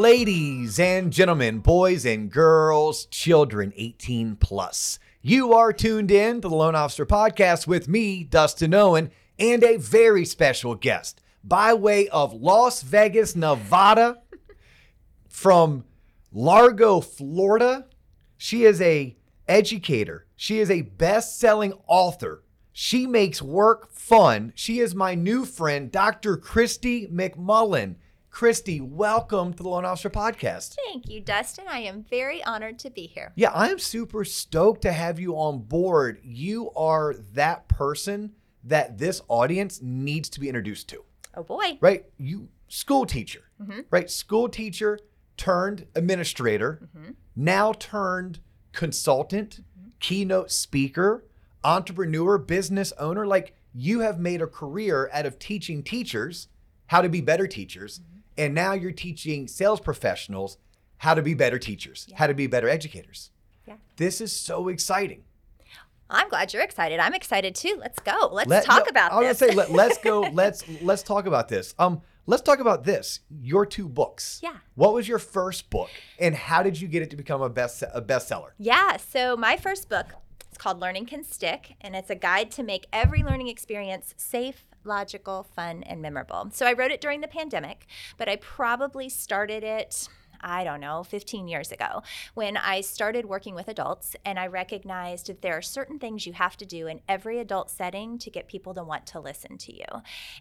Ladies and gentlemen, boys and girls, children 18 plus, you are tuned in to the Loan Officer Podcast with me, Dustin Owen, and a very special guest by way of Las Vegas, Nevada, from Largo, Florida. She is a educator. She is a best-selling author. She makes work fun. She is my new friend, Dr. Christie McMullen. Christie, welcome to the Loan Officer Podcast. Thank you, Dustin. I am very honored to be here. Yeah, I am super stoked to have you on board. You are that person that this audience needs to be introduced to, Oh boy. right? You school teacher, Mhm. right? School teacher turned administrator, Mhm. now turned consultant, keynote speaker, entrepreneur, business owner. Like you have made a career out of teaching teachers how to be better teachers. And now you're teaching sales professionals how to be better teachers, Yeah. how to be better educators. Yeah. This is so exciting. I'm glad you're excited. I'm excited too. Let's go. Let's Let- talk no, about I was this. gonna say let, let's go. Let's let's talk about this. Um, let's talk about this. Your two books. Yeah. What was your first book, and how did you get it to become a best a bestseller? yeah. So my first book is called Learning Can Stick, and it's a guide to make every learning experience safe, logical, fun, and memorable. So I wrote it during the pandemic, but I probably started it. I don't know, 15 years ago, when I started working with adults and I recognized that there are certain things you have to do in every adult setting to get people to want to listen to you.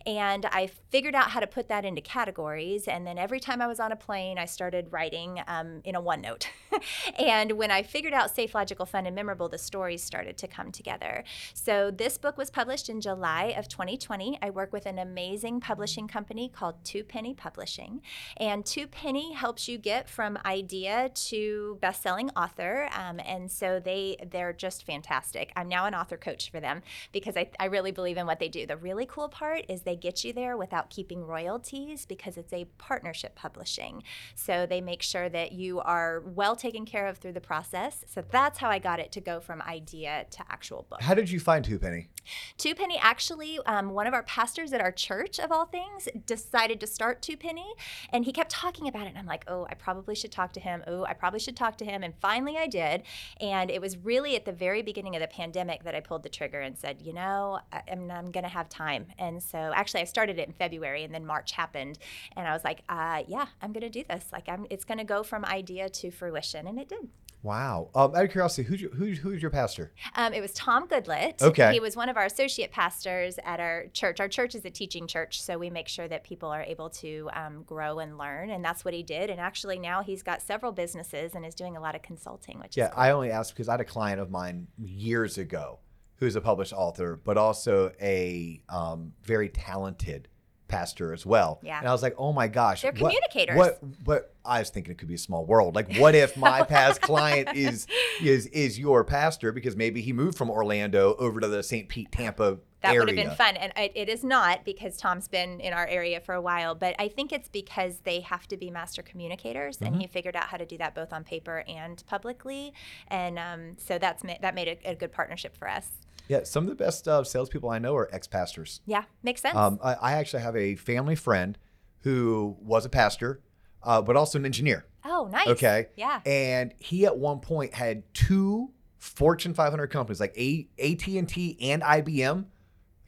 And I figured out how to put that into categories. And then every time I was on a plane, I started writing um, in a OneNote. and when I figured out safe, logical, fun, and memorable, the stories started to come together. So this book was published in July of 2020. I work with an amazing publishing company called Two Penny Publishing. And Two Penny helps you get from idea to best-selling author. Um, and so they they're just fantastic. I'm now an author coach for them because I, I really believe in what they do. The really cool part is they get you there without keeping royalties because it's a partnership publishing. So they make sure that you are well taken care of through the process. So that's how I got it to go from idea to actual book. How did you find Two Penny? Two Penny actually, um, one of our pastors at our church, of all things, decided to start Two Penny, and he kept talking about it. And I'm like, oh, I probably should talk to him. Oh, I probably should talk to him. And finally, I did. And it was really at the very beginning of the pandemic that I pulled the trigger and said, you know, I, I'm, I'm going to have time. And so actually, I started it in February, and then March happened, and I was like, uh, yeah, I'm going to do this. Like, I'm, it's going to go from idea to fruition, and it did. Wow. Um, out of curiosity, who's your, who's who's your pastor? Um, it was Tom Goodlett. Okay. He was one of our associate pastors at our church. Our church is a teaching church, so we make sure that people are able to um, grow and learn, and that's what he did. And actually, now he's got several businesses and is doing a lot of consulting, which Yeah, is cool. I only asked because I had a client of mine years ago who's a published author, but also a um, very talented pastor as well. Yeah. And I was like, oh my gosh. They're what- communicators. What, what, I was thinking it could be a small world. Like, what if my past client is is is your pastor because maybe he moved from Orlando over to the St. Pete, Tampa that area? would have been fun. And it, it is not because Tom's been in our area for a while, but I think it's because they have to be master communicators, Mm-hmm. and he figured out how to do that both on paper and publicly. And um, so that's ma- that made a, a good partnership for us. Yeah, some of the best uh, salespeople I know are ex pastors. Yeah, makes sense. Um, I, I actually have a family friend who was a pastor, uh, but also an engineer. oh, nice. Okay. Yeah. And he at one point had two Fortune 500 companies like A- AT&T and IBM.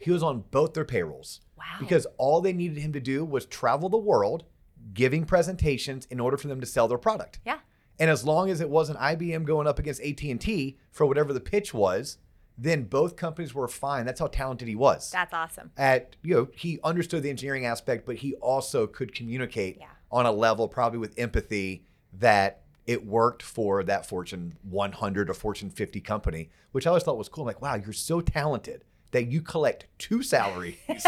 He was on both their payrolls Wow. because all they needed him to do was travel the world, giving presentations in order for them to sell their product. Yeah. And as long as it wasn't IBM going up against AT&T for whatever the pitch was, then both companies were fine. That's how talented he was. That's awesome. At you know, he understood the engineering aspect, but he also could communicate Yeah. on a level probably with empathy that it worked for that Fortune 100 or Fortune 50 company, which I always thought was cool. I'm like, wow, you're so talented that you collect two salaries.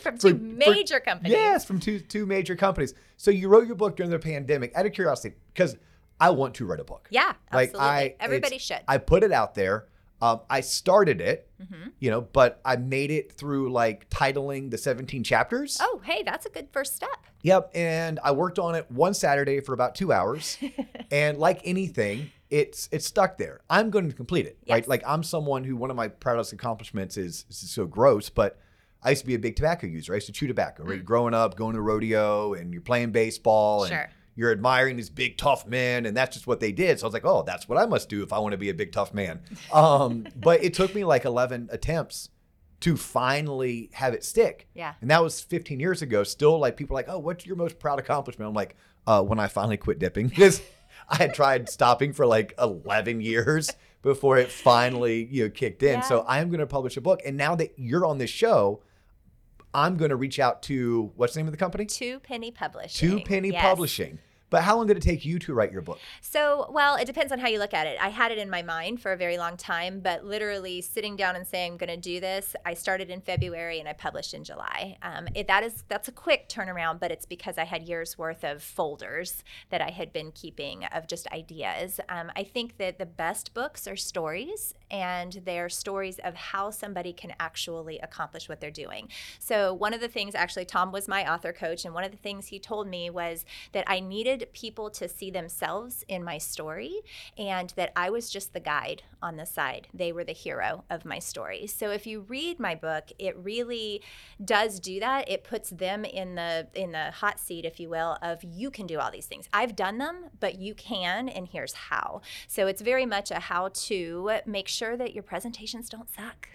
From two for- major companies. yes, from two two major companies. So you wrote your book during the pandemic out of curiosity because I want to write a book. Yeah, Like, absolutely. I- Everybody should. I put it out there. Um, I started it, hmm you know, but I made it through like titling the 17 chapters. Oh, hey, that's a good first step. Yep. And I worked on it one Saturday for about two hours. and like anything, it's it's stuck there. I'm going to complete it. Right. Like I'm someone who one of my proudest accomplishments is, this is so gross, but I used to be a big tobacco user. I used to chew tobacco, right? Mm. Growing up, going to rodeo and you're playing baseball and Sure. you're admiring these big tough men and that's just what they did. So I was like, oh, that's what I must do if I want to be a big tough man. Um, but it took me like 11 attempts to finally have it stick. Yeah. And that was 15 years ago. Still, like people are like, oh, what's your most proud accomplishment? I'm like, uh, when I finally quit dipping because I had tried stopping for like 11 years before it finally you know kicked in. Yeah. So I'm going to publish a book, and now that you're on this show, I'm going to reach out to what's the name of the company? Two Penny Publishing. Two Penny Yes. Publishing. But how long did it take you to write your book? So, well, it depends on how you look at it. I had it in my mind for a very long time, but literally sitting down and saying I'm going to do this, I started in February and I published in July. Um, it, that is that's a quick turnaround, but it's because I had years worth of folders that I had been keeping of just ideas. Um, I think that the best books are stories, and they're stories of how somebody can actually accomplish what they're doing. So, one of the things, actually, Tom was my author coach, and one of the things he told me was that I needed people to see themselves in my story and that I was just the guide on the side. They were the hero of my story. So, if you read my book, it really does do that. It puts them in the in the hot seat, if you will, of you can do all these things. I've done them, but you can, and here's how. So, it's very much a how to make sure that your presentations don't suck.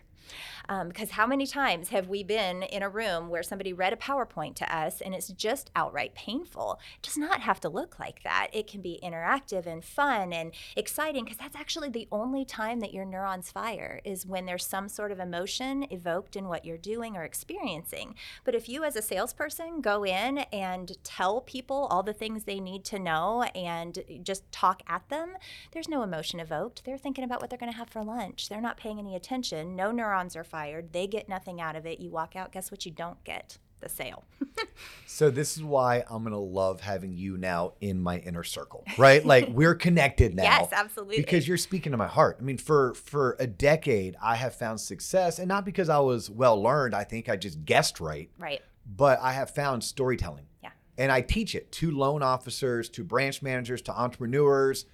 Um, because how many times have we been in a room where somebody read a PowerPoint to us and it's just outright painful? It does not have to look like that. It can be interactive and fun and exciting because that's actually the only time that your neurons fire is when there's some sort of emotion evoked in what you're doing or experiencing. But if you, as a salesperson, go in and tell people all the things they need to know and just talk at them, there's no emotion evoked. They're thinking about what they're going to have for lunch. They're not paying any attention. No neurons are fired. They get nothing out of it. You walk out, guess what you don't get? The sale. So this is why I'm gonna love having you now in my inner circle, right? like we're connected now. Yes, absolutely. Because you're speaking to my heart. I mean, for for a decade, I have found success, and not because I was well learned. I think I just guessed right, right. but I have found storytelling. Yeah. And I teach it to loan officers, to branch managers, to entrepreneurs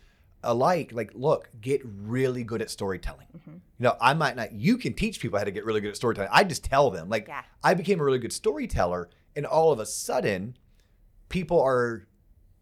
alike. Like, look, get really good at storytelling. Mm-hmm. You know, I might not. You can teach people how to get really good at storytelling. I just tell them. Like, Yeah. I became a really good storyteller, and all of a sudden, people are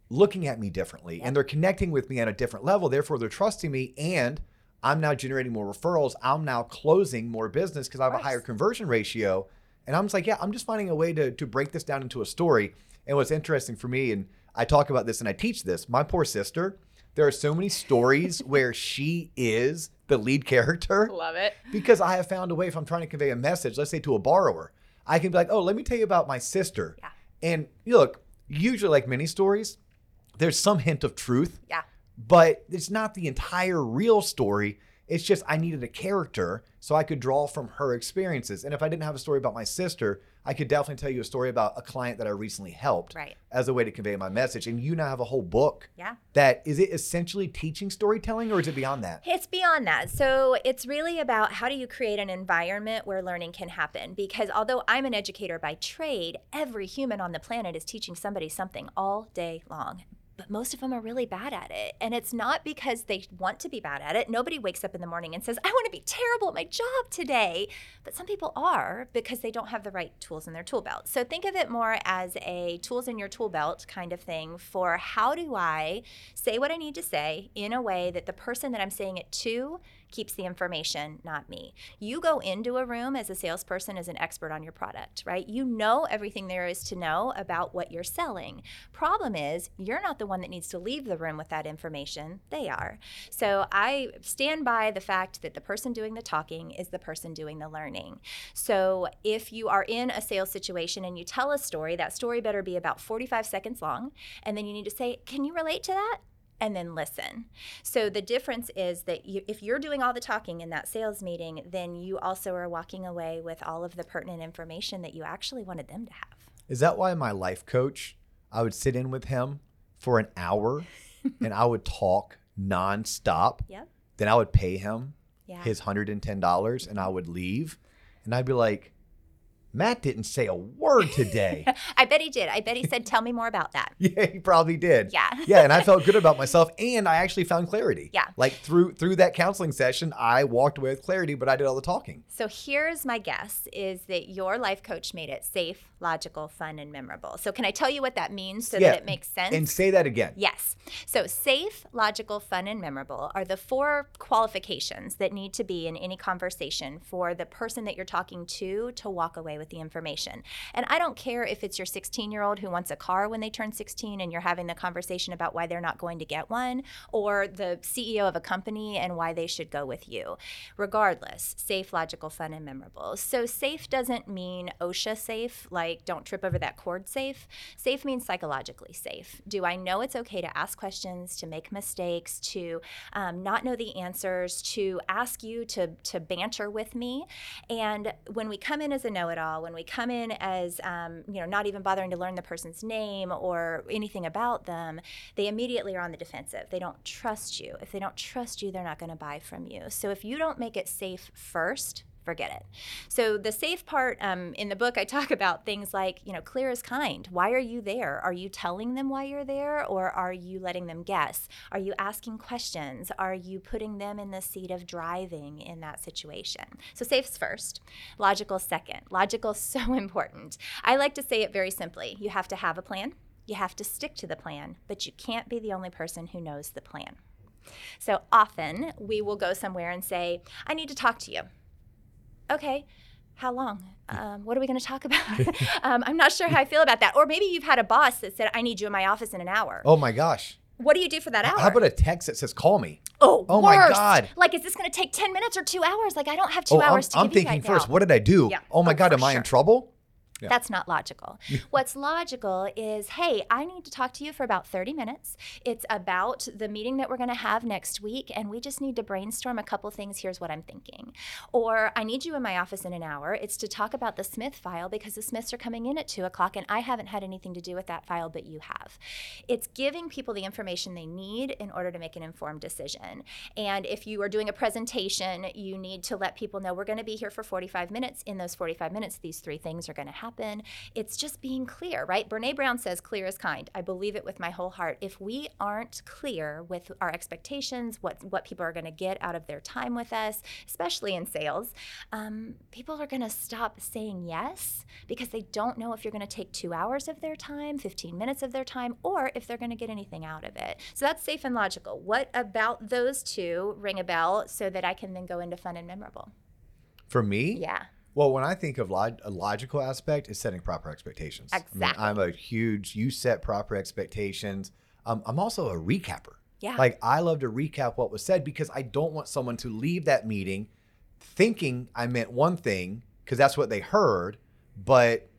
looking at me differently Yep. and they're connecting with me on a different level. Therefore, they're trusting me, and I'm now generating more referrals. I'm now closing more business because I have a higher conversion ratio. And I'm just like, yeah, I'm just finding a way to to break this down into a story. And what's interesting for me, and I talk about this and I teach this, my poor sister. There are so many stories where she is the lead character Love it. because I have found a way if I'm trying to convey a message, let's say to a borrower, I can be like, oh, let me tell you about my sister. Yeah. And you look, usually like many stories, there's some hint of truth, Yeah. but it's not the entire real story. It's just I needed a character so I could draw from her experiences. And if I didn't have a story about my sister, I could definitely tell you a story about a client that I recently helped Right. as a way to convey my message. And you now have a whole book Yeah. that is it essentially teaching storytelling or is it beyond that? It's beyond that. So it's really about how do you create an environment where learning can happen? Because although I'm an educator by trade, every human on the planet is teaching somebody something all day long. But most of them are really bad at it. And it's not because they want to be bad at it. Nobody wakes up in the morning and says, I want to be terrible at my job today. But some people are because they don't have the right tools in their tool belt. So think of it more as a tools in your tool belt kind of thing for how do I say what I need to say in a way that the person that I'm saying it to keeps the information, not me. You go into a room as a salesperson as an expert on your product, right? You know everything there is to know about what you're selling. Problem is, you're not the one that needs to leave the room with that information. They are. So I stand by the fact that the person doing the talking is the person doing the learning. So if you are in a sales situation and you tell a story, that story better be about 45 seconds long. And then you need to say, Can you relate to that? And then listen. So the difference is that you, if you're doing all the talking in that sales meeting, then you also are walking away with all of the pertinent information that you actually wanted them to have. Is that why my life coach, I would sit in with him for an hour and I would talk nonstop. Yep. Then I would pay him Yeah. his $110 and I would leave. And I'd be like, Matt didn't say a word today. I bet he did. I bet he said, Tell me more about that. yeah, he probably did. Yeah. yeah, and I felt good about myself and I actually found clarity. Yeah. Like through through that counseling session, I walked away with clarity, but I did all the talking. So here's my guess is that your life coach made it safe, logical, fun, and memorable. So can I tell you what that means so Yeah, that it makes sense? And say that again. Yes. So, safe, logical, fun, and memorable are the four qualifications that need to be in any conversation for the person that you're talking to to walk away with the information. And I don't care if it's your 16 year old who wants a car when they turn 16 and you're having the conversation about why they're not going to get one, or the CEO of a company and why they should go with you. Regardless, safe, logical, fun, and memorable. So, safe doesn't mean OSHA safe, like don't trip over that cord safe. Safe means psychologically safe. Do I know it's okay to ask questions, to make mistakes, to um, not know the answers, to ask you to, to banter with me? And when we come in as a know it all, when we come in as, um, you know, not even bothering to learn the person's name or anything about them, they immediately are on the defensive. They don't trust you. If they don't trust you, they're not going to buy from you. So if you don't make it safe first, forget it. So the safe part um, in the book, I talk about things like, you know, clear as kind. Why are you there? Are you telling them why you're there, or are you letting them guess? Are you asking questions? Are you putting them in the seat of driving in that situation? So safe's first, logical second. Logical so important. I like to say it very simply. You have to have a plan. You have to stick to the plan, but you can't be the only person who knows the plan. So often we will go somewhere and say, I need to talk to you. Okay, how long? Um, what are we going to talk about? um, I'm not sure how I feel about that. Or maybe you've had a boss that said, I need you in my office in an hour. Oh my gosh. What do you do for that hour? How about a text that says call me? oh, Oh my. God. Like, is this going to take 10 minutes or two hours? Like, I don't have two oh, I'm, hours to I'm give you thinking right first, now. what did I do? Yeah. Oh my Oh, God, am I in trouble? Yeah. That's not logical. What's logical is hey, I need to talk to you for about 30 minutes. It's about the meeting that we're going to have next week, and we just need to brainstorm a couple things. Here's what I'm thinking. Or I need you in my office in an hour. It's to talk about the Smith file because the Smiths are coming in at 2 o'clock, and I haven't had anything to do with that file, but you have. It's giving people the information they need in order to make an informed decision. And if you are doing a presentation, you need to let people know we're going to be here for 45 minutes. In those 45 minutes, these three things are going to happen. It's just being clear, right? Brene Brown says, clear is kind. I believe it with my whole heart. If we aren't clear with our expectations, what, what people are going to get out of their time with us, especially in sales, um, people are going to stop saying yes because they don't know if you're going to take two hours of their time, 15 minutes of their time, or if they're going to get anything out of it. So that's safe and logical. What about those two ring a bell so that I can then go into fun and memorable? For me? Yeah. Well, when I think of log- a logical aspect, is setting proper expectations. Exactly. I am a huge, you set proper expectations. Um, I'm also a recapper. Yeah. Like, I love to recap what was said because I don't want someone to leave that meeting thinking I meant one thing because that's what they heard, but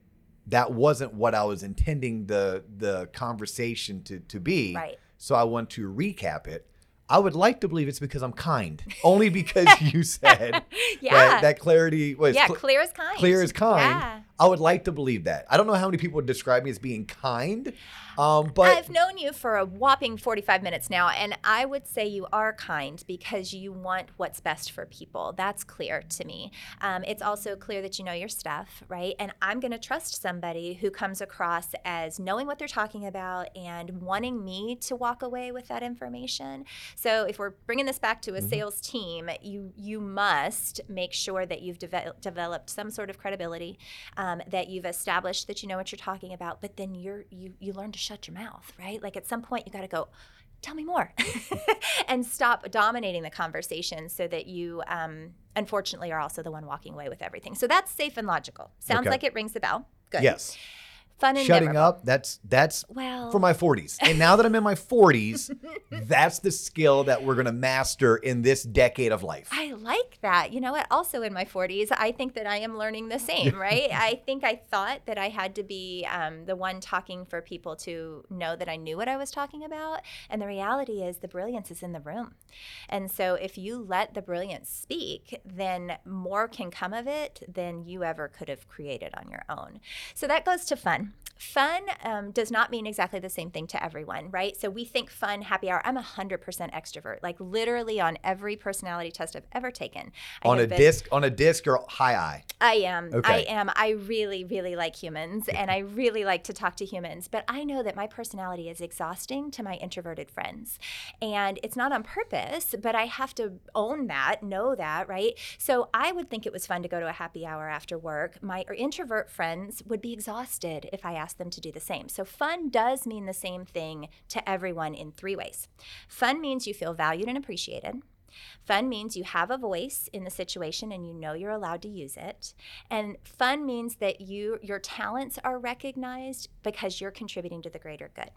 that wasn't what I was intending the the conversation to, to be. Right. So I want to recap it. I would like to believe it's because I'm kind, only because you said Yeah. that, that clarity was yeah, cl- clear as kind. clear as kind. Yeah. I would like to believe that. I don't know how many people would describe me as being kind, um, but I've known you for a whopping 45 minutes now, and I would say you are kind because you want what's best for people. That's clear to me. Um, it's also clear that you know your stuff, right? And I'm going to trust somebody who comes across as knowing what they're talking about and wanting me to walk away with that information. So if we're bringing this back to a sales team, you you must make sure that you've deve- developed some sort of credibility, um, that you've established that you know what you're talking about, but then you're you you learn to shut your mouth, right? Like at some point you got to go. Tell me more, and stop dominating the conversation so that you, um, unfortunately, are also the one walking away with everything. So that's safe and logical. Sounds Okay. like it rings the bell. Good. yes, Fun and shutting memorable. up. That's that's Well, for my 40s. And now that I'm in my 40s, that's the skill that we're going to master in this decade of life. I like that. You know what? Also in my 40s, I think that I am learning the same, right? I think I thought that I had to be um, the one talking for people to know that I knew what I was talking about. And the reality is, the brilliance is in the room. And so if you let the brilliance speak, then more can come of it than you ever could have created on your own. So that goes to fun. Fun um, does not mean exactly the same thing to everyone, right? So we think fun, happy hour. I'm a 100% extrovert, like literally on every personality test I've ever taken. I on a been- DISC, on a DISC or high eye. I am. I am. I really, really like humans and I really like to talk to humans. But I know that my personality is exhausting to my introverted friends. And it's not on purpose, but I have to own that, know that, right? So I would think it was fun to go to a happy hour after work. My introvert friends would be exhausted if I asked them to do the same. So fun does mean the same thing to everyone in three ways. Fun means you feel valued and appreciated. Fun means you have a voice in the situation and you know you're allowed to use it. And fun means that you your talents are recognized because you're contributing to the greater good.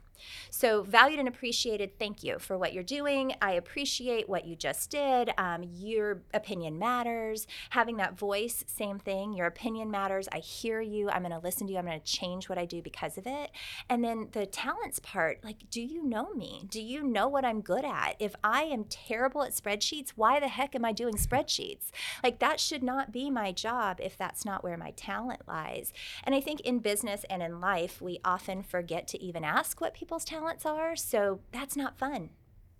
So valued and appreciated, thank you for what you're doing. I appreciate what you just did. Um, your opinion matters. Having that voice, same thing. Your opinion matters. I hear you. I'm going to listen to you. I'm going to change what I do because of it. And then the talents part, like, do you know me? Do you know what I'm good at? If I am terrible at spreadsheets, why the heck am I doing spreadsheets? Like, that should not be my job if that's not where my talent lies. And I think in business and in life, we often forget to even ask what people's talents are. So that's not fun.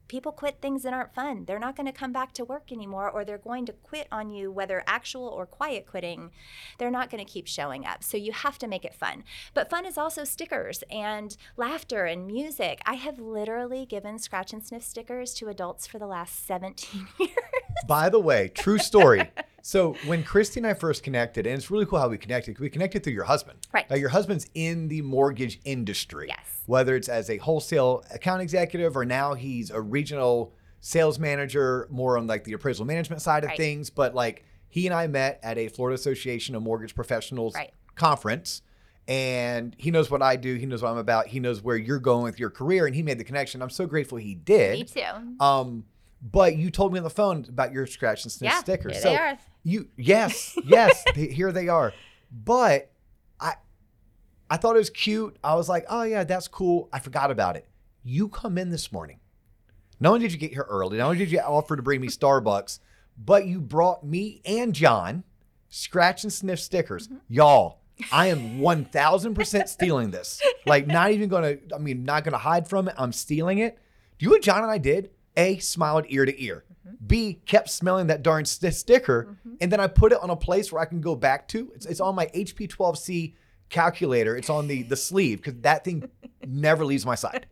People quit things that aren't fun. They're not going to come back to work anymore, or they're going to quit on you, whether actual or quiet quitting. They're not going to keep showing up. So you have to make it fun. But fun is also stickers and laughter and music. I have literally given scratch and sniff stickers to adults for the last 17 years. By the way, true story. so when Christie and I first connected, and it's really cool how we connected. We connected through your husband. Right. Now, your husband's in the mortgage industry. Yes. Whether it's as a wholesale account executive or now he's a regional sales manager, more on like the appraisal management side of Right. things. But like he and I met at a Florida Association of Mortgage Professionals Right. conference. And he knows what I do. He knows what I'm about. He knows where you're going with your career. And he made the connection. I'm so grateful he did. Me too. Um, but you told me on the phone about your scratch and sniff Yeah, stickers. so they are. you yes, yes, here they are. But I I thought it was cute. I was like, oh yeah, that's cool. I forgot about it. You come in this morning. Not only did you get here early, not only did you offer to bring me Starbucks, but you brought me and John scratch and sniff stickers. Mm-hmm. Y'all, I am 1000% stealing this. Like, not even gonna, I mean, not gonna hide from it. I'm stealing it. Do you know what John and I did? A, smiled ear to ear. Mm-hmm. B, kept smelling that darn st- sticker. Mm-hmm. And then I put it on a place where I can go back to. It's, it's on my HP 12C calculator. It's on the, the sleeve because that thing never leaves my side.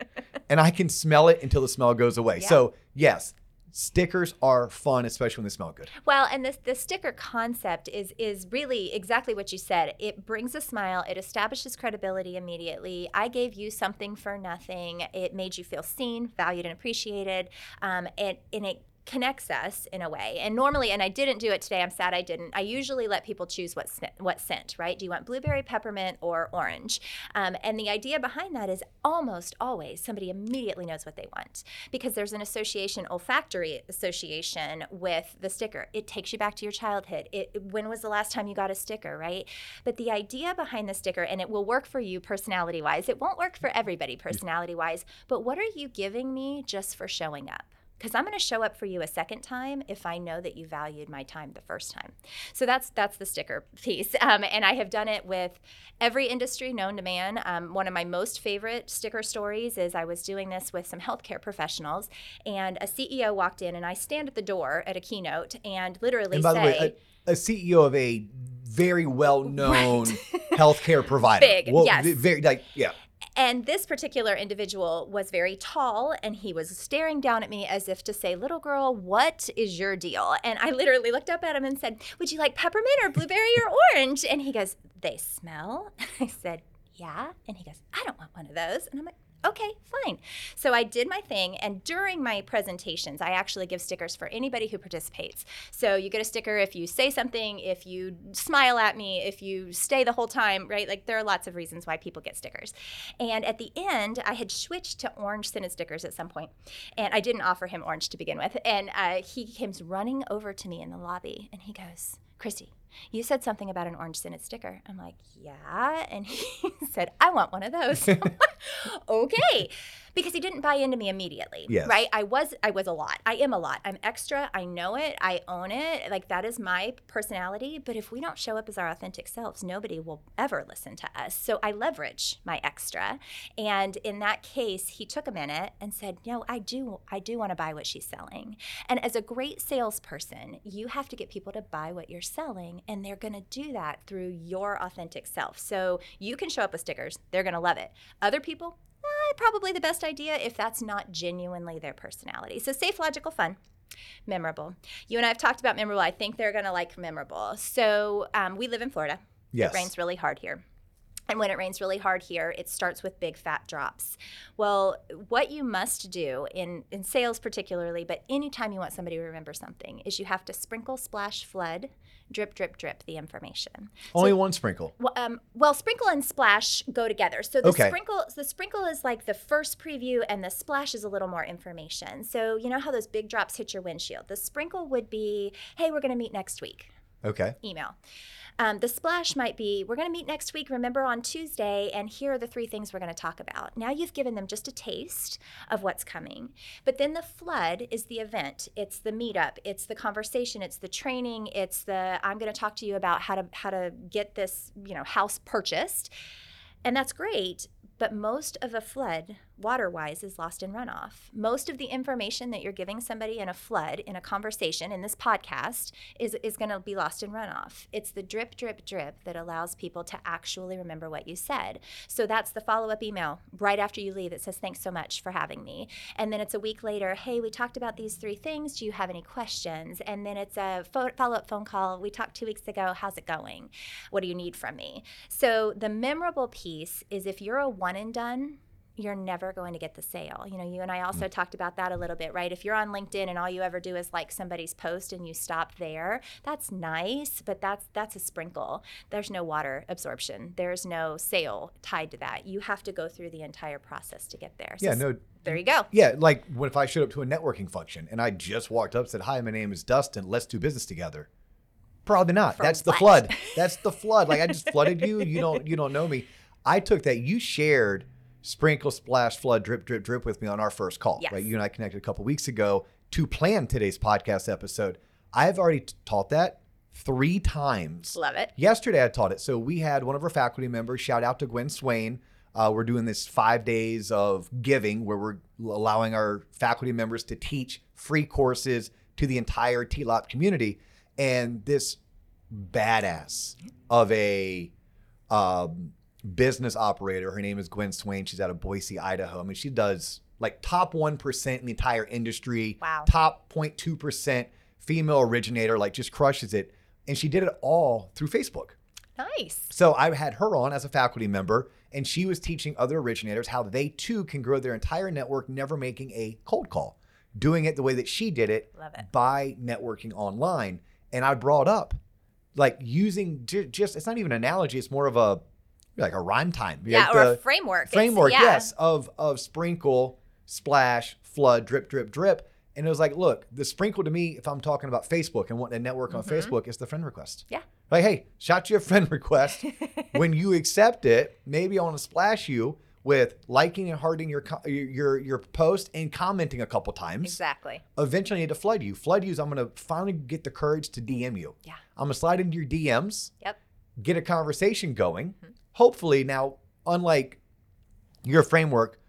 And I can smell it until the smell goes away. Yeah. So, yes, stickers are fun, especially when they smell good. Well, and this the sticker concept is is really exactly what you said. It brings a smile. It establishes credibility immediately. I gave you something for nothing. It made you feel seen, valued, and appreciated. Um, and and it connects us in a way. And normally, and I didn't do it today. I'm sad I didn't. I usually let people choose what what scent. Right? Do you want blueberry, peppermint, or orange? Um, and the idea behind that is almost always somebody immediately knows what they want because there's an association, olfactory association with the sticker. It takes you back to your childhood. It, when was the last time you got a sticker, right? But the idea behind the sticker, and it will work for you personality wise, it won't work for everybody personality wise, but what are you giving me just for showing up? Because I'm going to show up for you a second time if I know that you valued my time the first time. So that's that's the sticker piece, um, and I have done it with every industry known to man. Um, one of my most favorite sticker stories is I was doing this with some healthcare professionals, and a CEO walked in, and I stand at the door at a keynote and literally And by say. the way, a, a CEO of a very well known healthcare provider. Big, Well, yes. Very, like, yeah. And this particular individual was very tall and he was staring down at me as if to say, Little girl, what is your deal? And I literally looked up at him and said, Would you like peppermint or blueberry or orange? And he goes, They smell? And I said, Yeah. And he goes, I don't want one of those. And I'm like, Okay, fine. So I did my thing, and during my presentations, I actually give stickers for anybody who participates. So you get a sticker if you say something, if you smile at me, if you stay the whole time, right? Like there are lots of reasons why people get stickers. And at the end, I had switched to orange scented stickers at some point, and I didn't offer him orange to begin with. And uh, he comes running over to me in the lobby, and he goes, Christie, You said something about an orange scented sticker. I'm like, Yeah. And he said, I want one of those. okay. Because he didn't buy into me immediately. Yes. Right? I was I was a lot. I am a lot. I'm extra. I know it. I own it. Like that is my personality. But if we don't show up as our authentic selves, nobody will ever listen to us. So I leverage my extra. And in that case, he took a minute and said, No, I do I do want to buy what she's selling. And as a great salesperson, you have to get people to buy what you're selling, and they're going to do that through your authentic self. So you can show up with stickers, they're going to love it. Other people, eh, probably the best idea if that's not genuinely their personality. So safe, logical, fun. Memorable. You and I have talked about memorable. I think they're going to like memorable. So um, we live in Florida. Yes. It rains really hard here. And when it rains really hard here, it starts with big fat drops. Well, what you must do in, in sales, particularly, but anytime you want somebody to remember something, is you have to sprinkle, splash, flood, drip, drip, drip the information. Only one sprinkle. Well, um, well, sprinkle and splash go together. So the Okay. sprinkle, the sprinkle is like the first preview, and the splash is a little more information. So you know how those big drops hit your windshield. The sprinkle would be, "Hey, we're going to meet next week." Okay. email. Um, the splash might be we're going to meet next week, remember on Tuesday, and here are the three things we're going to talk about. Now you've given them just a taste of what's coming. But then the flood is the event, it's the meetup, it's the conversation, it's the training, it's the I'm going to talk to you about how to how to get this, you know, house purchased. And that's great, but most of a flood, water wise, is lost in runoff. Most of the information that you're giving somebody in a flood, in a conversation, in this podcast, is, is going to be lost in runoff. It's the drip, drip, drip that allows people to actually remember what you said. So that's the follow up email right after you leave that says, Thanks so much for having me. And then it's a week later, Hey, we talked about these three things. Do you have any questions? And then it's a fo- follow up phone call. We talked two weeks ago. How's it going? What do you need from me? So the memorable piece is if you're a one and done, you're never going to get the sale. You know, you and I mm. also talked about that a little bit, right? If you're on LinkedIn and all you ever do is like somebody's post and you stop there, that's nice, but that's that's a sprinkle. There's no water absorption. There's no sale tied to that. You have to go through the entire process to get there. So Yeah, no. There you go. Yeah, like what if I showed up to a networking function and I just walked up, said, "Hi, my name is Dustin. Let's do business together." Probably not. For That's the flood. That's the flood. Like I just flooded you. You don't. You don't know me. I took that. You shared sprinkle, splash, flood, drip, drip, drip with me on our first call. Yes. Right. You and I connected a couple weeks ago to plan today's podcast episode. I've already t- taught that three times. Love it. Yesterday, I taught it. So we had one of our faculty members. Shout out to Gwen Swain. Uh, we're doing this five days of giving, where we're allowing our faculty members to teach free courses to the entire TLOP community. And this badass of a um, business operator, her name is Gwen Swain. She's out of Boise, Idaho. I mean, she does like top one percent in the entire industry. Wow. Top 0.2 percent female originator. Like just crushes it and she did it all through Facebook. Nice. So I had her on as a faculty member, and she was teaching other originators how they too can grow their entire network, never making a cold call, doing it the way that she did it, Love it. by networking online. And I brought up like using ju- just it's not even an analogy; it's more of a like a rhyme time. Yeah, Like or a framework. Framework, yeah. yes, of of sprinkle, splash, flood, drip, drip, drip. And it was like, look, the sprinkle to me, if I'm talking about Facebook and wanting to network on Facebook, is the friend request. Mm-hmm. Yeah. Like, hey, shot you a friend request. when you accept it, maybe I want to splash you with liking and hearting your your your, your post and commenting a couple times. Exactly. Eventually, I need to flood you. Flood you is I'm going to finally get the courage to DM you. Yeah. I'm going to slide into your DMs Yep. get a conversation going. Mm-hmm. Hopefully, now, unlike your framework,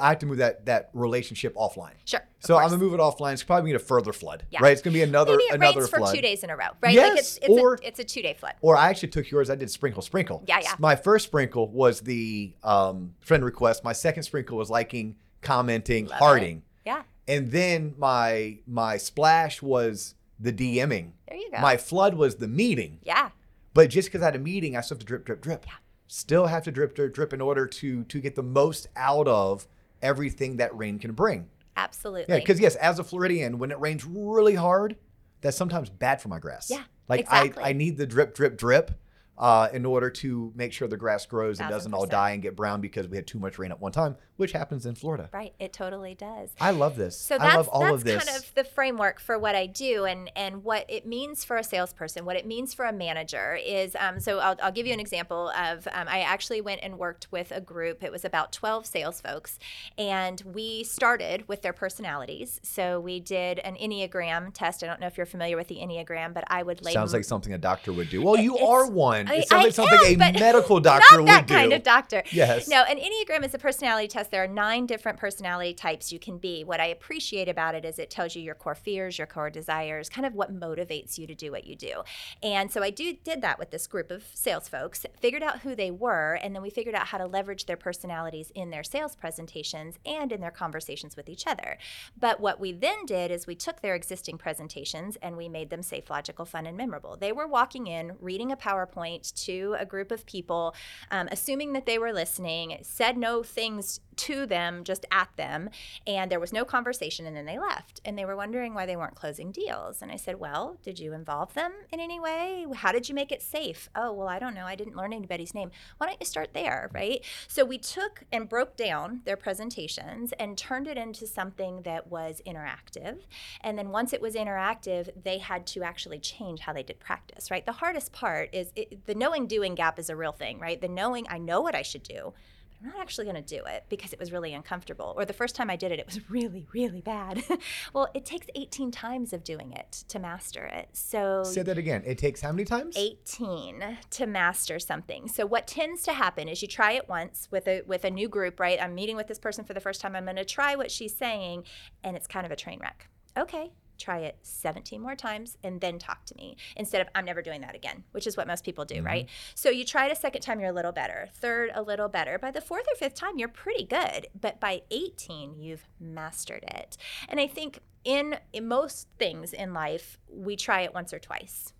I have to move that that relationship offline. Sure. So I'm gonna move it offline. It's probably gonna further flood, Yeah. right? It's gonna be another Maybe it another rains for two days in a row, right? Yes, like it's it's, or- a, it's a two day flood. Or I actually took yours. I did sprinkle, sprinkle. Yeah, yeah. My first sprinkle was the um, friend request. My second sprinkle was liking, commenting, Love it. hearting, Yeah. and then my my splash was the DMing. There you go. My flood was the meeting. yeah. But just because I had a meeting, I still have to drip, drip, drip. Yeah. Still have to drip, drip, drip in order to to get the most out of everything that rain can bring. Absolutely. Yeah, because yes, as a Floridian, when it rains really hard, that's sometimes bad for my grass. Yeah, like exactly. I I need the drip, drip, drip. Uh, in order to make sure the grass grows and doesn't all die and get brown because we had too much rain at one time, which happens in Florida. Right. It totally does. I love this. So I that's love all that's of this. kind of the framework for what I do and and what it means for a salesperson, what it means for a manager is. Um, so I'll, I'll give you an example of um, I actually went and worked with a group. It was about twelve sales folks, and we started with their personalities. So we did an enneagram test. I don't know if you're familiar with the enneagram, but I would label. Sounds like something a doctor would do. Well, you It's- are one. I- It sounds like something am, a medical doctor would do. not that kind of doctor. Yes. No, an Enneagram is a personality test. There are nine different personality types you can be. What I appreciate about it is it tells you your core fears, your core desires, kind of what motivates you to do what you do. And so I do did that with this group of sales folks, figured out who they were, and then we figured out how to leverage their personalities in their sales presentations and in their conversations with each other. But what we then did is we took their existing presentations and we made them safe, logical, fun, and memorable. They were walking in, reading a PowerPoint to a group of people, um, assuming that they were listening, said no things to them, just at them, and there was no conversation, and then they left. And they were wondering why they weren't closing deals. And I said, Well, did you involve them in any way? How did you make it safe? Oh, well, I don't know. I didn't learn anybody's name. Why don't you start there, right? So we took and broke down their presentations and turned it into something that was interactive. And then once it was interactive, they had to actually change how they did practice, right? The hardest part is it, the knowing doing gap is a real thing, right? The knowing I know what I should do. but I'm not actually going to do it because it was really uncomfortable. Or the first time I did it, it was really, really bad. well, it takes 18 times of doing it to master it. So Say that again. It takes how many times? 18 to master something. So what tends to happen is you try it once with a with a new group, right? I'm meeting with this person for the first time. I'm going to try what she's saying and it's kind of a train wreck. Okay. Try it 17 more times and then talk to me instead of I'm never doing that again, which is what most people do, mm-hmm. right? So you try it a second time, you're a little better. Third, a little better. By the fourth or fifth time, you're pretty good. But by 18, you've mastered it. And I think in, in most things in life, we try it once or twice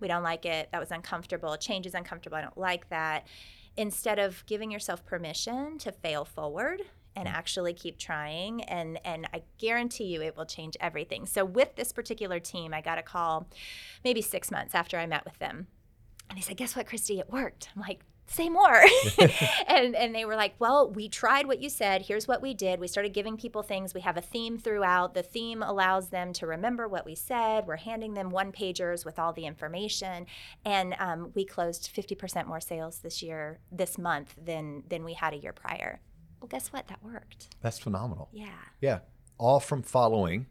we don't like it that was uncomfortable change is uncomfortable i don't like that instead of giving yourself permission to fail forward and actually keep trying and and i guarantee you it will change everything. So with this particular team i got a call maybe six months after i met with them. And they said guess what christie? It worked. I'm like say more. And and they were like well we tried what you said. Here's what we did. We started giving people things. We have a theme throughout. The theme allows them to remember what we said. We're handing them one pagers with all the information. And um, we closed 50% more sales this year this month than than we had a year prior well guess what that worked That's phenomenal. yeah Yeah. All from following,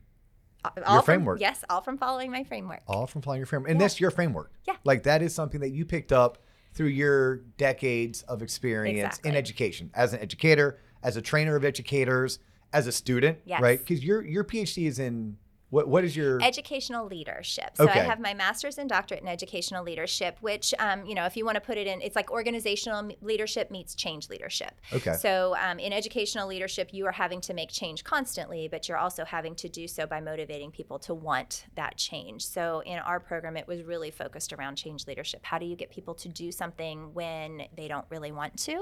all from- framework. yes all from following my framework all from following your framework. And Yeah. that's your framework. Yeah. Like that is something that you picked up through your decades of experience Exactly. in education as an educator, as a trainer of educators, as a student, Yes. right? Because your your PhD is in what what is your educational leadership. So Okay. I have my master's and doctorate in educational leadership, which, um, you know, if you want to put it in, it's like organizational leadership meets change leadership. Okay. So um, in educational leadership, you are having to make change constantly, but you're also having to do so by motivating people to want that change. So in our program, it was really focused around change leadership. How do you get people to do something when they don't really want to?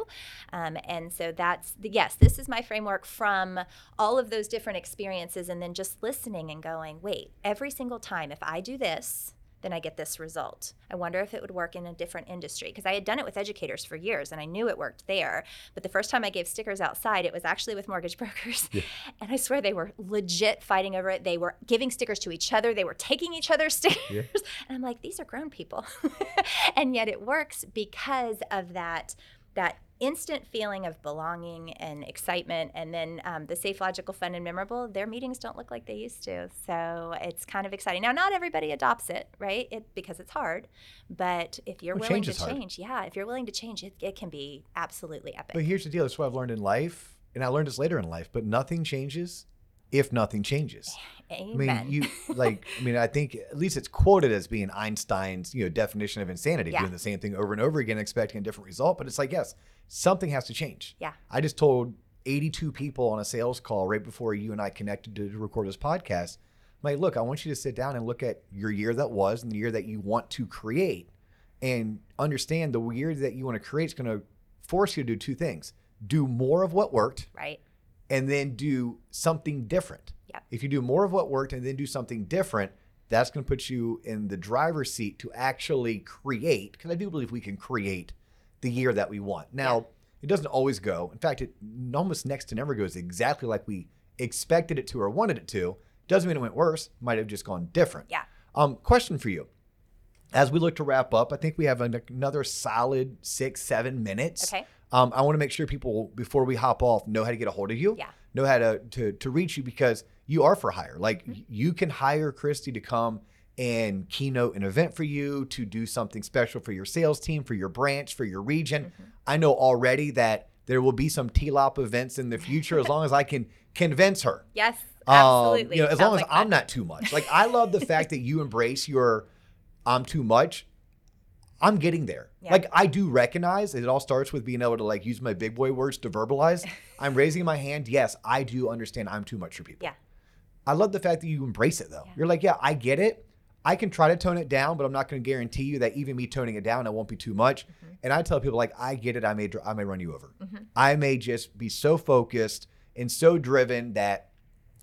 Um, and so that's the, yes, this is my framework from all of those different experiences, and then just listening and going, wait, every single time if I do this, then I get this result. I wonder if it would work in a different industry because I had done it with educators for years and I knew it worked there. But the first time I gave stickers outside, it was actually with mortgage brokers. And I swear they were legit fighting over it. They were giving stickers to each other, they were taking each other's stickers. And I'm like, these are grown people. and yet it works because of that that instant feeling of belonging and excitement and then um, the safe logical fun and memorable their meetings don't look like they used to so it's kind of exciting now not everybody adopts it right it because it's hard but if you're Well, willing change to change yeah if you're willing to change it, it can be absolutely epic But here's the deal. That's what I've learned in life, and I learned this later in life. But nothing changes if nothing changes. amen I mean, you like. I mean, I think at least it's quoted as being Einstein's, you know, definition of insanity, Yeah. doing the same thing over and over again, expecting a different result. But it's like, yes, something has to change. Yeah. I just told 82 people on a sales call right before you and I connected to, record this podcast. I'm like, look, I want you to sit down and look at your year that was and the year that you want to create, and understand the year that you want to create is going to force you to do two things: do more of what worked right and then do something different. Yep. If you do more of what worked and then do something different, that's going to put you in the driver's seat to actually create, because I do believe we can create the year that we want. Now, it doesn't always go. In fact, it almost next to never goes exactly like we expected it to or wanted it to. Doesn't mean it went worse. Might have just gone different. Yeah. Um, question for you. As we look to wrap up, I think we have an, another solid six, seven minutes. Okay. Um, I want to make sure people, before we hop off, know how to get a hold of you. Yeah. Know how to to, to reach you because you are for hire. Like you can hire Christie to come and keynote an event for you, to do something special for your sales team, for your branch, for your region. I know already that there will be some TLOP events in the future as long as I can convince her. Yes, Um, absolutely. you know, as Sounds long as like I'm fun. not too much. Like I love the fact that you embrace your I'm too much. I'm getting there. Yeah. Like I do recognize it all starts with being able to like use my big boy words to verbalize. I'm raising my hand. Yes, I do understand I'm too much for people. Yeah. I love the fact that you embrace it though. You're like, yeah, I get it. I can try to tone it down, but I'm not going to guarantee you that even me toning it down, it won't be too much. Mm-hmm. And I tell people like, I get it. I may, I may run you over. I may just be so focused and so driven that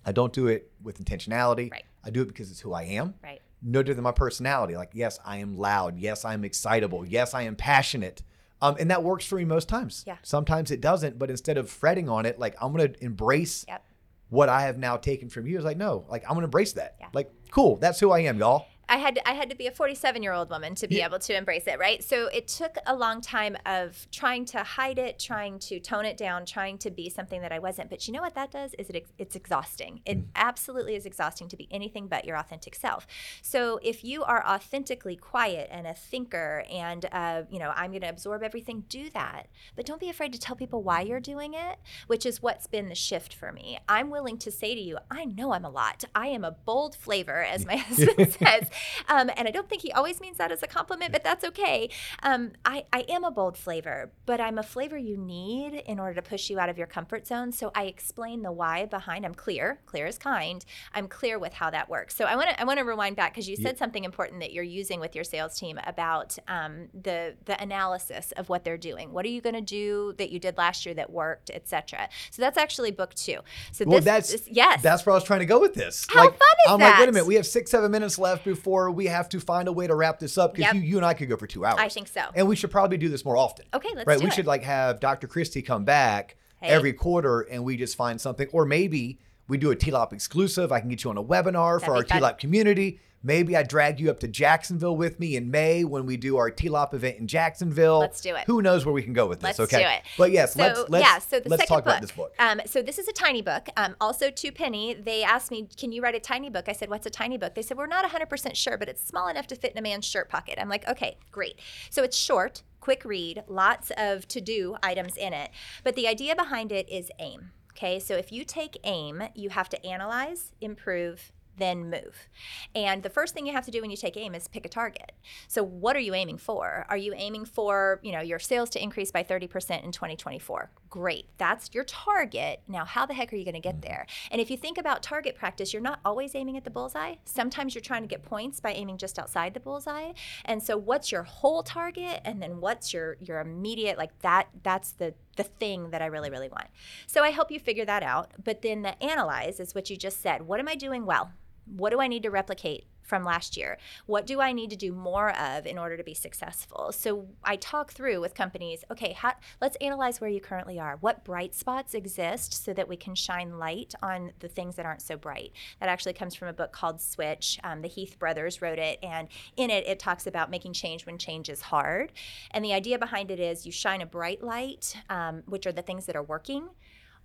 I don't do it with intentionality. Right. I do it because it's who I am. Right. No different than my personality. Like, yes, I am loud. Yes, I am excitable. Yes, I am passionate. Um, and that works for me most times. Yeah. Sometimes it doesn't, but instead of fretting on it, like I'm gonna embrace Yep. what I have now taken from you. It's like, no, like I'm gonna embrace that. Yeah. Like, cool, that's who I am, y'all. I had I had to be a 47 year old woman to be Yeah. able to embrace it, right? So it took a long time of trying to hide it, trying to tone it down, trying to be something that I wasn't. But you know what that does is it it's exhausting. It absolutely is exhausting to be anything but your authentic self. So if you are authentically quiet and a thinker, and uh, you know I'm going to absorb everything, do that. But don't be afraid to tell people why you're doing it, which is what's been the shift for me. I'm willing to say to you, I know I'm a lot. I am a bold flavor, as my husband says. Um, and I don't think he always means that as a compliment, but that's okay. Um, I, I am a bold flavor, but I'm a flavor you need in order to push you out of your comfort zone. So I explain the why behind. I'm clear, clear as kind. I'm clear with how that works. So I want to I want to rewind back because you said something important that you're using with your sales team about um, the the analysis of what they're doing. What are you going to do that you did last year that worked, etc. So that's actually book two. So Well, this, that's this- yes, That's where I was trying to go with this. How like, fun is I'm like, wait a minute, we have six, seven minutes left before we have to find a way to wrap this up because Yep. you, you and I could go for two hours. I think so. And we should probably do this more often. Okay, let's right. do we it. should like have Dr. Christie come back Hey. every quarter and we just find something, or maybe we do a TLOP exclusive. I can get you on a webinar for our That'd be fun. TLOP community. Maybe I drag you up to Jacksonville with me in May when we do our TLOP event in Jacksonville. Let's do it. Who knows where we can go with this? Let's okay. do it. But yes, So let's let's yeah, so the let's second talk book. about this book. Um, so this is a tiny book. Um, also Two Penny, they asked me, "Can you write a tiny book?" I said, "What's a tiny book?" They said, "We're not 100% sure, but it's small enough to fit in a man's shirt pocket." I'm like, "Okay, great." So it's short, quick read, lots of to-do items in it, but the idea behind it is aim. Okay, so if you take aim, you have to analyze, improve, then move. And the first thing you have to do when you take aim is pick a target. So what are you aiming for? Are you aiming for, you know, your sales to increase by 30% in 2024? Great. That's your target. Now, how the heck are you going to get there? And if you think about target practice, you're not always aiming at the bullseye. Sometimes you're trying to get points by aiming just outside the bullseye. And so what's your whole target and then what's your your immediate like that that's the the thing that I really really want. So I help you figure that out, but then the analyze is what you just said. What am I doing well? What do I need to replicate from last year? What do I need to do more of in order to be successful? So I talk through with companies, okay, how, let's analyze where you currently are. What bright spots exist so that we can shine light on the things that aren't so bright? That actually comes from a book called Switch. Um, the Heath brothers wrote it, and in it, it talks about making change when change is hard. And the idea behind it is you shine a bright light, um, which are the things that are working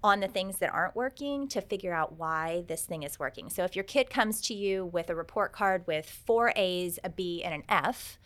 on the things that aren't working to figure out why this thing is working. So if your kid comes to you with a report card with four A's, a B, and an F,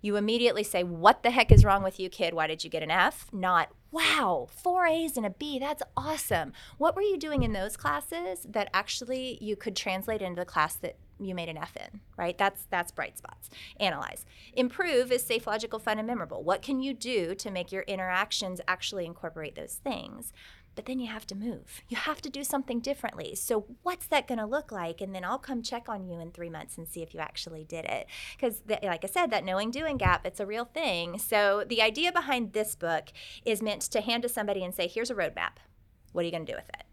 you immediately say, What the heck is wrong with you, kid? Why did you get an F? Not, Wow, four A's and a B. That's awesome. What were you doing in those classes that actually you could translate into the class that you made an F in, right? That's that's bright spots. Analyze. Improve is safe, logical, fun, and memorable. What can you do to make your interactions actually incorporate those things? But then you have to move. You have to do something differently. So, what's that going to look like? And then I'll come check on you in three months and see if you actually did it. Because, like I said, that knowing doing gap, it's a real thing. So, the idea behind this book is meant to hand to somebody and say, here's a roadmap. What are you going to do with it?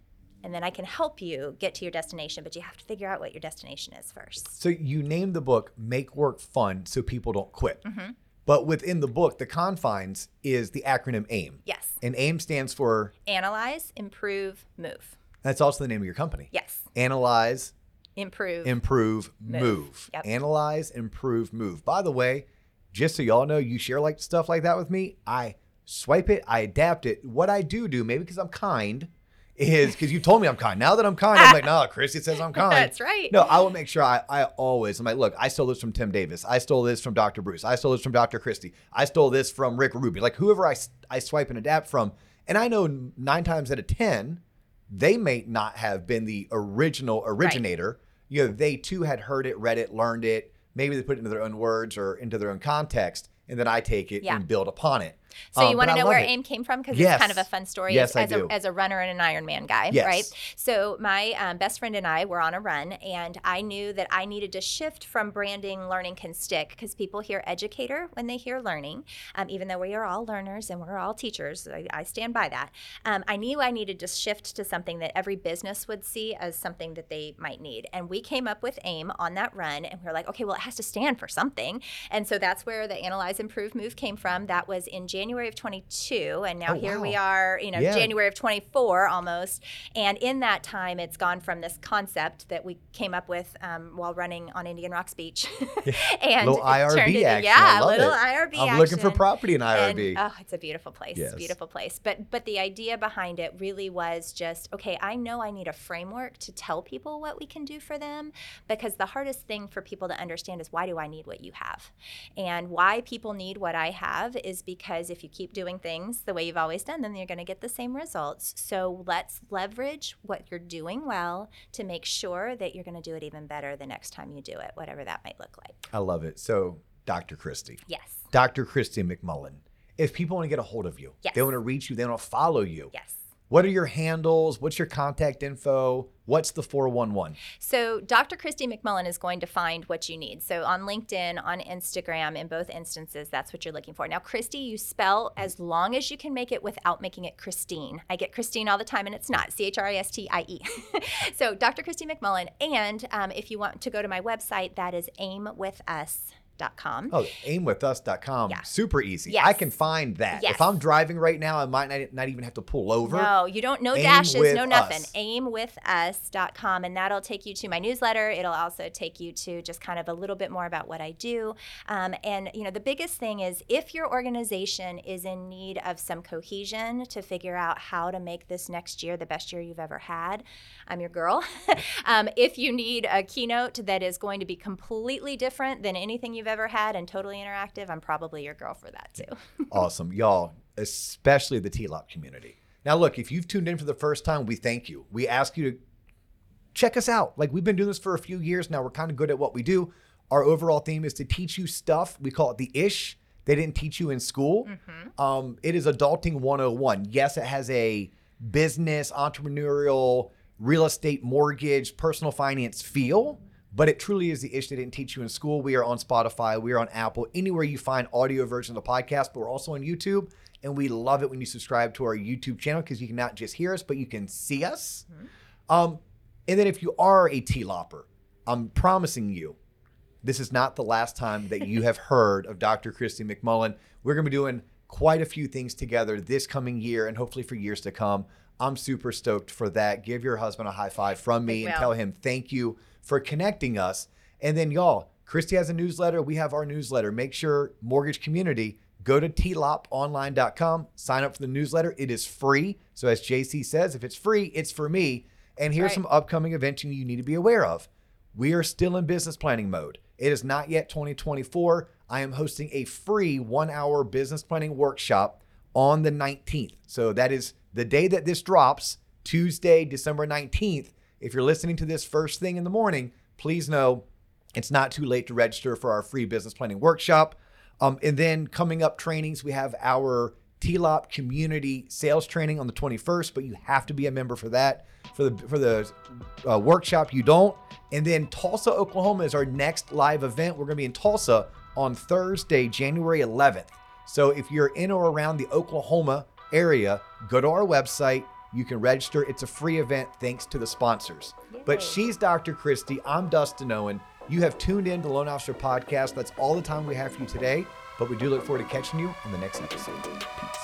and then I can help you get to your destination, but you have to figure out what your destination is first. So you named the book Make Work Fun so people don't quit. Mm-hmm. But within the book, the confines is the acronym AIM. Yes. And AIM stands for, Analyze, improve, move. that's also the name of your company. Yes. Analyze, Improve. improve, move. Move. Yep. Analyze, improve, move. By the way, just so y'all know, you share like stuff like that with me. I swipe it, I adapt it. What I do do, maybe because I'm kind, is because you told me I'm kind. Now that I'm kind, I'm like, no, Christie says I'm kind. That's right. No, I will make sure I, I always, I'm like, look, I stole this from Tim Davis. I stole this from Dr. Bruce. I stole this from Dr. Christie. I stole this from Rick Ruby. Like whoever I, I swipe and adapt from. And I know nine times out of 10, they may not have been the original originator. You know, they too had heard it, read it, learned it. Maybe they put it into their own words or into their own context. And then I take it Yeah. and build upon it. So Um, you want to know where it. AIM came from because Yes. it's kind of a fun story Yes, as, I as, do. a, as a runner and an Ironman guy, Yes. right? So my um, best friend and I were on a run, and I knew that I needed to shift from branding "learning can stick" because people hear educator when they hear learning. Um, even though we are all learners and we're all teachers, I, I stand by that. Um, I knew I needed to shift to something that every business would see as something that they might need, and we came up with AIM on that run, and we were like, okay, well, it has to stand for something, and so that's where the Analyze, Improve, Move came from. That was in January of 22, and now Oh, here we are, you know, Yeah. January of 24 almost. And in that time, it's gone from this concept that we came up with um, while running on Indian Rocks Beach, and Little IRB into- action. Yeah, little it. IRB I'm action. looking for property in IRB. And, oh, it's a beautiful place. Yes. Beautiful place. But but the idea behind it really was just okay. I know I need a framework to tell people what we can do for them because the hardest thing for people to understand is why do I need what you have, and why people need what I have is because if you keep doing things the way you've always done them, you're going to get the same results. So let's leverage what you're doing well to make sure that you're going to do it even better the next time you do it, whatever that might look like. I love it. So, Dr. Christie. Yes. Dr. Christie McMullen. If people want to get a hold of you, Yes. they want to reach you, they want to follow you. Yes. What are your handles? What's your contact info? What's the 411? So, Dr. Christie McMullen is going to find what you need. So, on LinkedIn, on Instagram, in both instances, that's what you're looking for. Now, Christie, you spell as long as you can make it without making it Christine. I get Christine all the time, and it's not C H R I S T I E. So, Dr. Christie McMullen. And um, if you want to go to my website, that is aimwithus.com. Oh, aimwithus.com. Yeah. Super easy. Yes. I can find that. Yes. If I'm driving right now, I might not, not even have to pull over. No, you don't. No Aim dashes, no nothing. us. Aimwithus.com, and that'll take you to my newsletter. It'll also take you to just kind of a little bit more about what I do. Um, and you know, the biggest thing is if your organization is in need of some cohesion to figure out how to make this next year the best year you've ever had, I'm your girl. um, if you need a keynote that is going to be completely different than anything you've ever had and totally interactive, I'm probably your girl for that too. awesome. Y'all, especially the TLOP community. Now, look, if you've tuned in for the first time, we thank you. We ask you to check us out. Like we've been doing this for a few years now. We're kind of good at what we do. Our overall theme is to teach you stuff. We call it the ish they didn't teach you in school. Um, it is adulting 101. Yes, it has a business, entrepreneurial, real estate, mortgage, personal finance feel, but it truly is the ish they didn't teach you in school. We are on Spotify, we are on Apple, anywhere you find audio version of the podcast, but we're also on YouTube. And we love it when you subscribe to our YouTube channel because you can not just hear us, but you can see us. Um, and then if you are a T-lopper, I'm promising you, this is not the last time that you have heard of Dr. Christie McMullen. We're going to be doing quite a few things together this coming year and hopefully for years to come. I'm super stoked for that. Give your husband a high five from me and tell him thank you for connecting us. And then, y'all, Christie has a newsletter. We have our newsletter. Make sure, mortgage community, go to tloponline.com, sign up for the newsletter. It is free. So, as JC says, if it's free, it's for me. And here's right. some upcoming events you need to be aware of. We are still in business planning mode. It is not yet 2024. I am hosting a free one hour business planning workshop on the 19th. So that is the day that this drops, Tuesday, December 19th. If you're listening to this first thing in the morning, please know it's not too late to register for our free business planning workshop. Um, and then coming up trainings, we have our TLOP community sales training on the 21st, but you have to be a member for that. For the for the uh, workshop, you don't. And then Tulsa, Oklahoma is our next live event. We're going to be in Tulsa on Thursday, January 11th. So if you're in or around the Oklahoma area, go to our website, You can register. It's a free event thanks to the sponsors. But she's Dr. Christie. I'm Dustin Owen. You have tuned in to Loan Officer Podcast. That's all the time we have for you today. But we do look forward to catching you on the next episode. Peace.